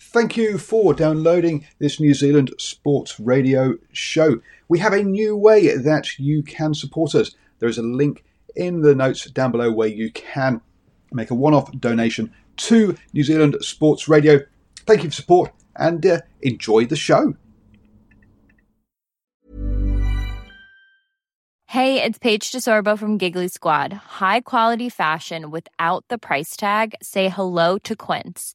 Thank you for downloading this New Zealand Sports Radio show. We have a new way that you can support us. There is a link in the notes down below where you can make a one off donation to New Zealand Sports Radio. Thank you for support and uh, enjoy the show. Hey, it's Paige DeSorbo from Giggly Squad. High quality fashion without the price tag? Say hello to Quince.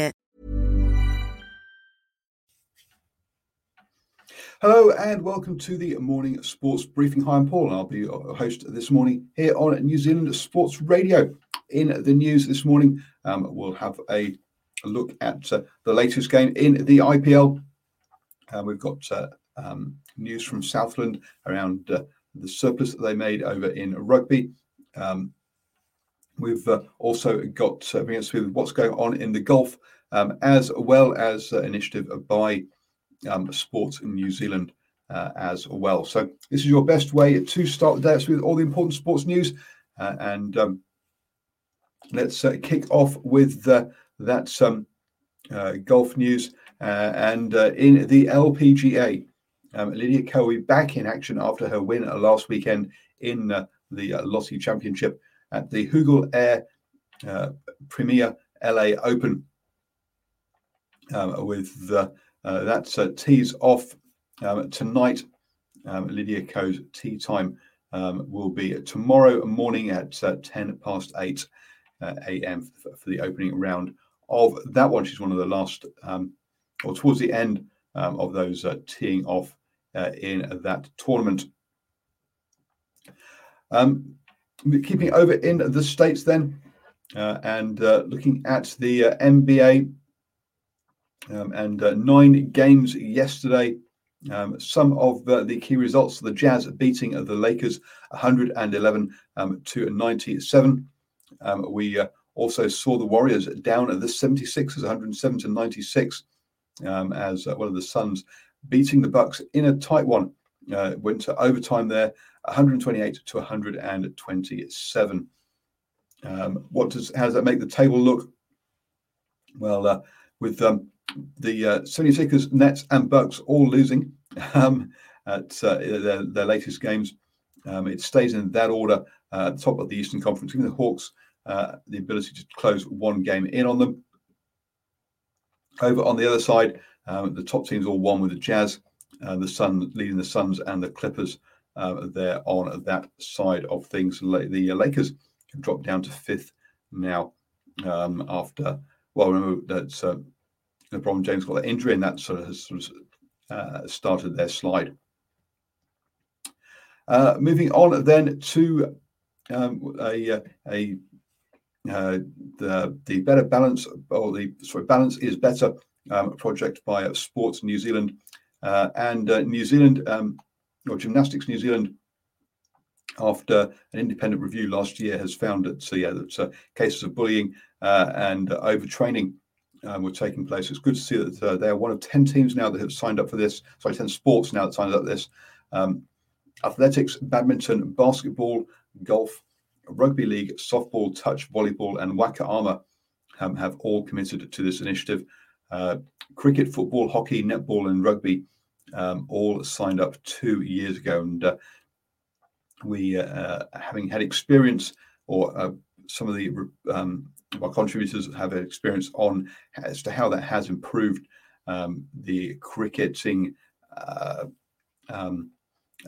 Hello and welcome to the morning sports briefing. Hi, I'm Paul, and I'll be your host this morning here on New Zealand Sports Radio. In the news this morning, um, we'll have a, look at uh, the latest game in the IPL. Uh, we've got uh, um, news from Southland around uh, the surplus that they made over in rugby. Um, we've uh, also got uh, with what's going on in the golf, um, as well as initiative by um, sports in New Zealand uh, as well. So this is your best way to start the day with all the important sports news. Uh, and um, let's uh, kick off with that um, uh, golf news. Uh, and uh, in the LPGA, um, Lydia Ko back in action after her win last weekend in the Lotte Championship at the Hugel Air Premia LA Open um, with the uh, that's uh, tees off um, tonight. Um, Lydia Ko's tee time um, will be tomorrow morning at uh, 10 past 8 uh, a.m. For, for, the opening round of that one. She's one of the last, um, or towards the end um, of those uh, teeing off uh, in that tournament. Um, keeping over in the States then, and looking at the NBA um, and uh, nine games yesterday. Um, some of the key results: the Jazz beating the Lakers 111 um, to 97. Um, we uh, also saw the Warriors down at the 76ers 107 to 96, um, as uh, one of the Suns beating the Bucks in a tight one. Uh, went to overtime there, 128 to 127. Um, what does how does that make the table look? Well, uh, with um, the uh, 76ers, Nets, and Bucks all losing um, at uh, their, their, latest games. Um, it stays in that order uh, top of the Eastern Conference, giving the Hawks uh, the ability to close one game in on them. Over on the other side, um, the top teams all won with the Jazz, uh, the Sun leading the Suns and the Clippers. Uh, there on that side of things, the Lakers have dropped down to fifth now um, after. Well, remember that uh, LeBron James got that injury, and that sort of has sort of, uh, started their slide. Uh, moving on then to um, a, uh, a uh, the the better balance or the sorry balance is better um, project by Sports New Zealand uh, and uh, New Zealand um, or Gymnastics New Zealand after an independent review last year has found that so yeah that cases of bullying and overtraining um, were taking place. It's good to see that uh, they are one of 10 teams now that have signed up for this. Sorry, 10 sports now that signed up for this. Um, athletics, badminton, basketball, golf, rugby league, softball, touch, volleyball, and Waka Ama um, have all committed to this initiative. Uh, cricket, football, hockey, netball, and rugby um, all signed up two years ago. And uh, we, uh, having had experience or uh, some of the um, our contributors have experience on as to how that has improved um, the cricketing uh, um,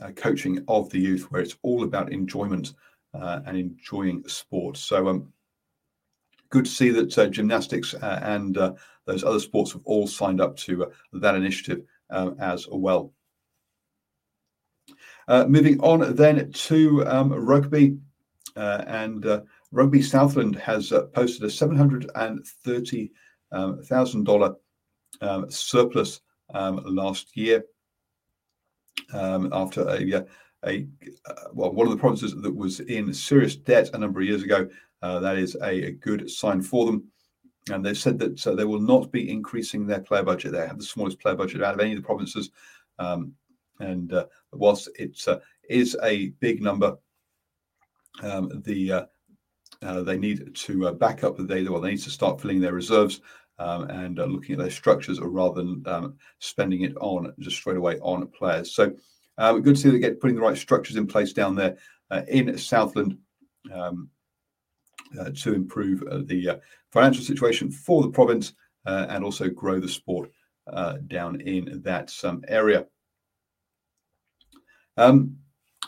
uh, coaching of the youth, where it's all about enjoyment uh, and enjoying sport. So, um, good to see that uh, gymnastics uh, and uh, those other sports have all signed up to that initiative as well. moving on then to um, rugby, and Rugby Southland has posted a seven hundred and thirty thousand dollar um, surplus um, last year um, after a, a uh, well one of the provinces that was in serious debt a number of years ago. Uh, that is a, a, good sign for them. And they've said that uh, they will not be increasing their player budget. They have the smallest player budget out of any of the provinces. Um, and uh, whilst it uh, is a big number, um, the uh, uh, they need to uh, back up the data. Well, they need to start filling their reserves um, and uh, looking at their structures rather than um, spending it on just straight away on players. So um, good to see they get putting the right structures in place down there uh, in Southland um, uh, to improve uh, the uh, financial situation for the province uh, and also grow the sport down in that um, area. Um,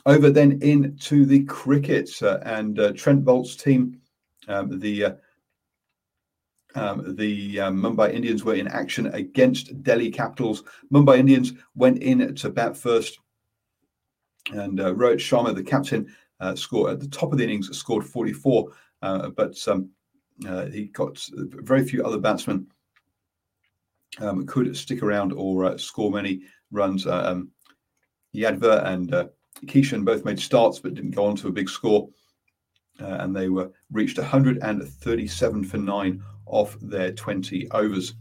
over then into the cricket and Trent Boult's team, um, the um, the um, Mumbai Indians were in action against Delhi Capitals. Mumbai Indians went in to bat first, and uh, Rohit Sharma, the captain, uh, scored at the top of the innings, scored 44, uh, but um, uh, he got very few other batsmen um, could stick around or uh, score many runs. Uh, um, Yadav and uh, Kishan both made starts but didn't go on to a big score. and they were reached 137 for nine off their 20 overs.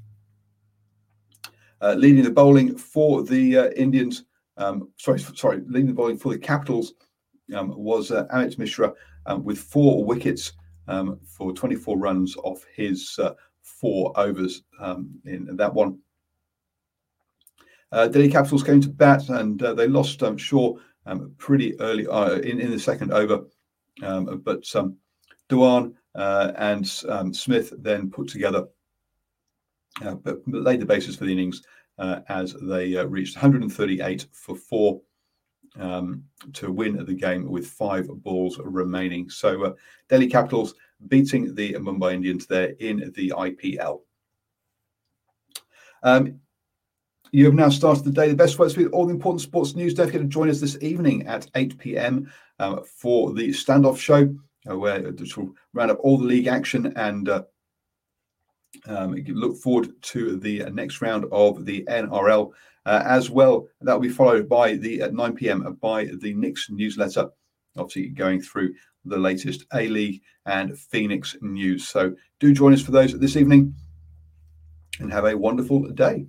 Uh, leading the bowling for the uh, Indians, um, sorry, sorry, leading the bowling for the Capitals um, was uh, Amit Mishra um, with four wickets um, for 24 runs off his uh, four overs um, in that one. Uh, Delhi Capitals came to bat and uh, they lost um, Shaw pretty early uh, in, in the second over. Um, but um, uh, and um, Smith then put together, uh, but laid the basis for the innings uh, as they reached 138 for four um, to win the game with five balls remaining. So uh, Delhi Capitals beating the Mumbai Indians there in the IPL. Um, you have now started the day the best way to all the important sports news. Don't forget to join us this evening at 8 p.m. Uh, for the standoff show uh, where will round up all the league action and uh, um, look forward to the next round of the NRL uh, as well. That will be followed by the at 9 p.m. by the Nix newsletter, obviously going through the latest A League and Phoenix news. So do join us for those this evening and have a wonderful day.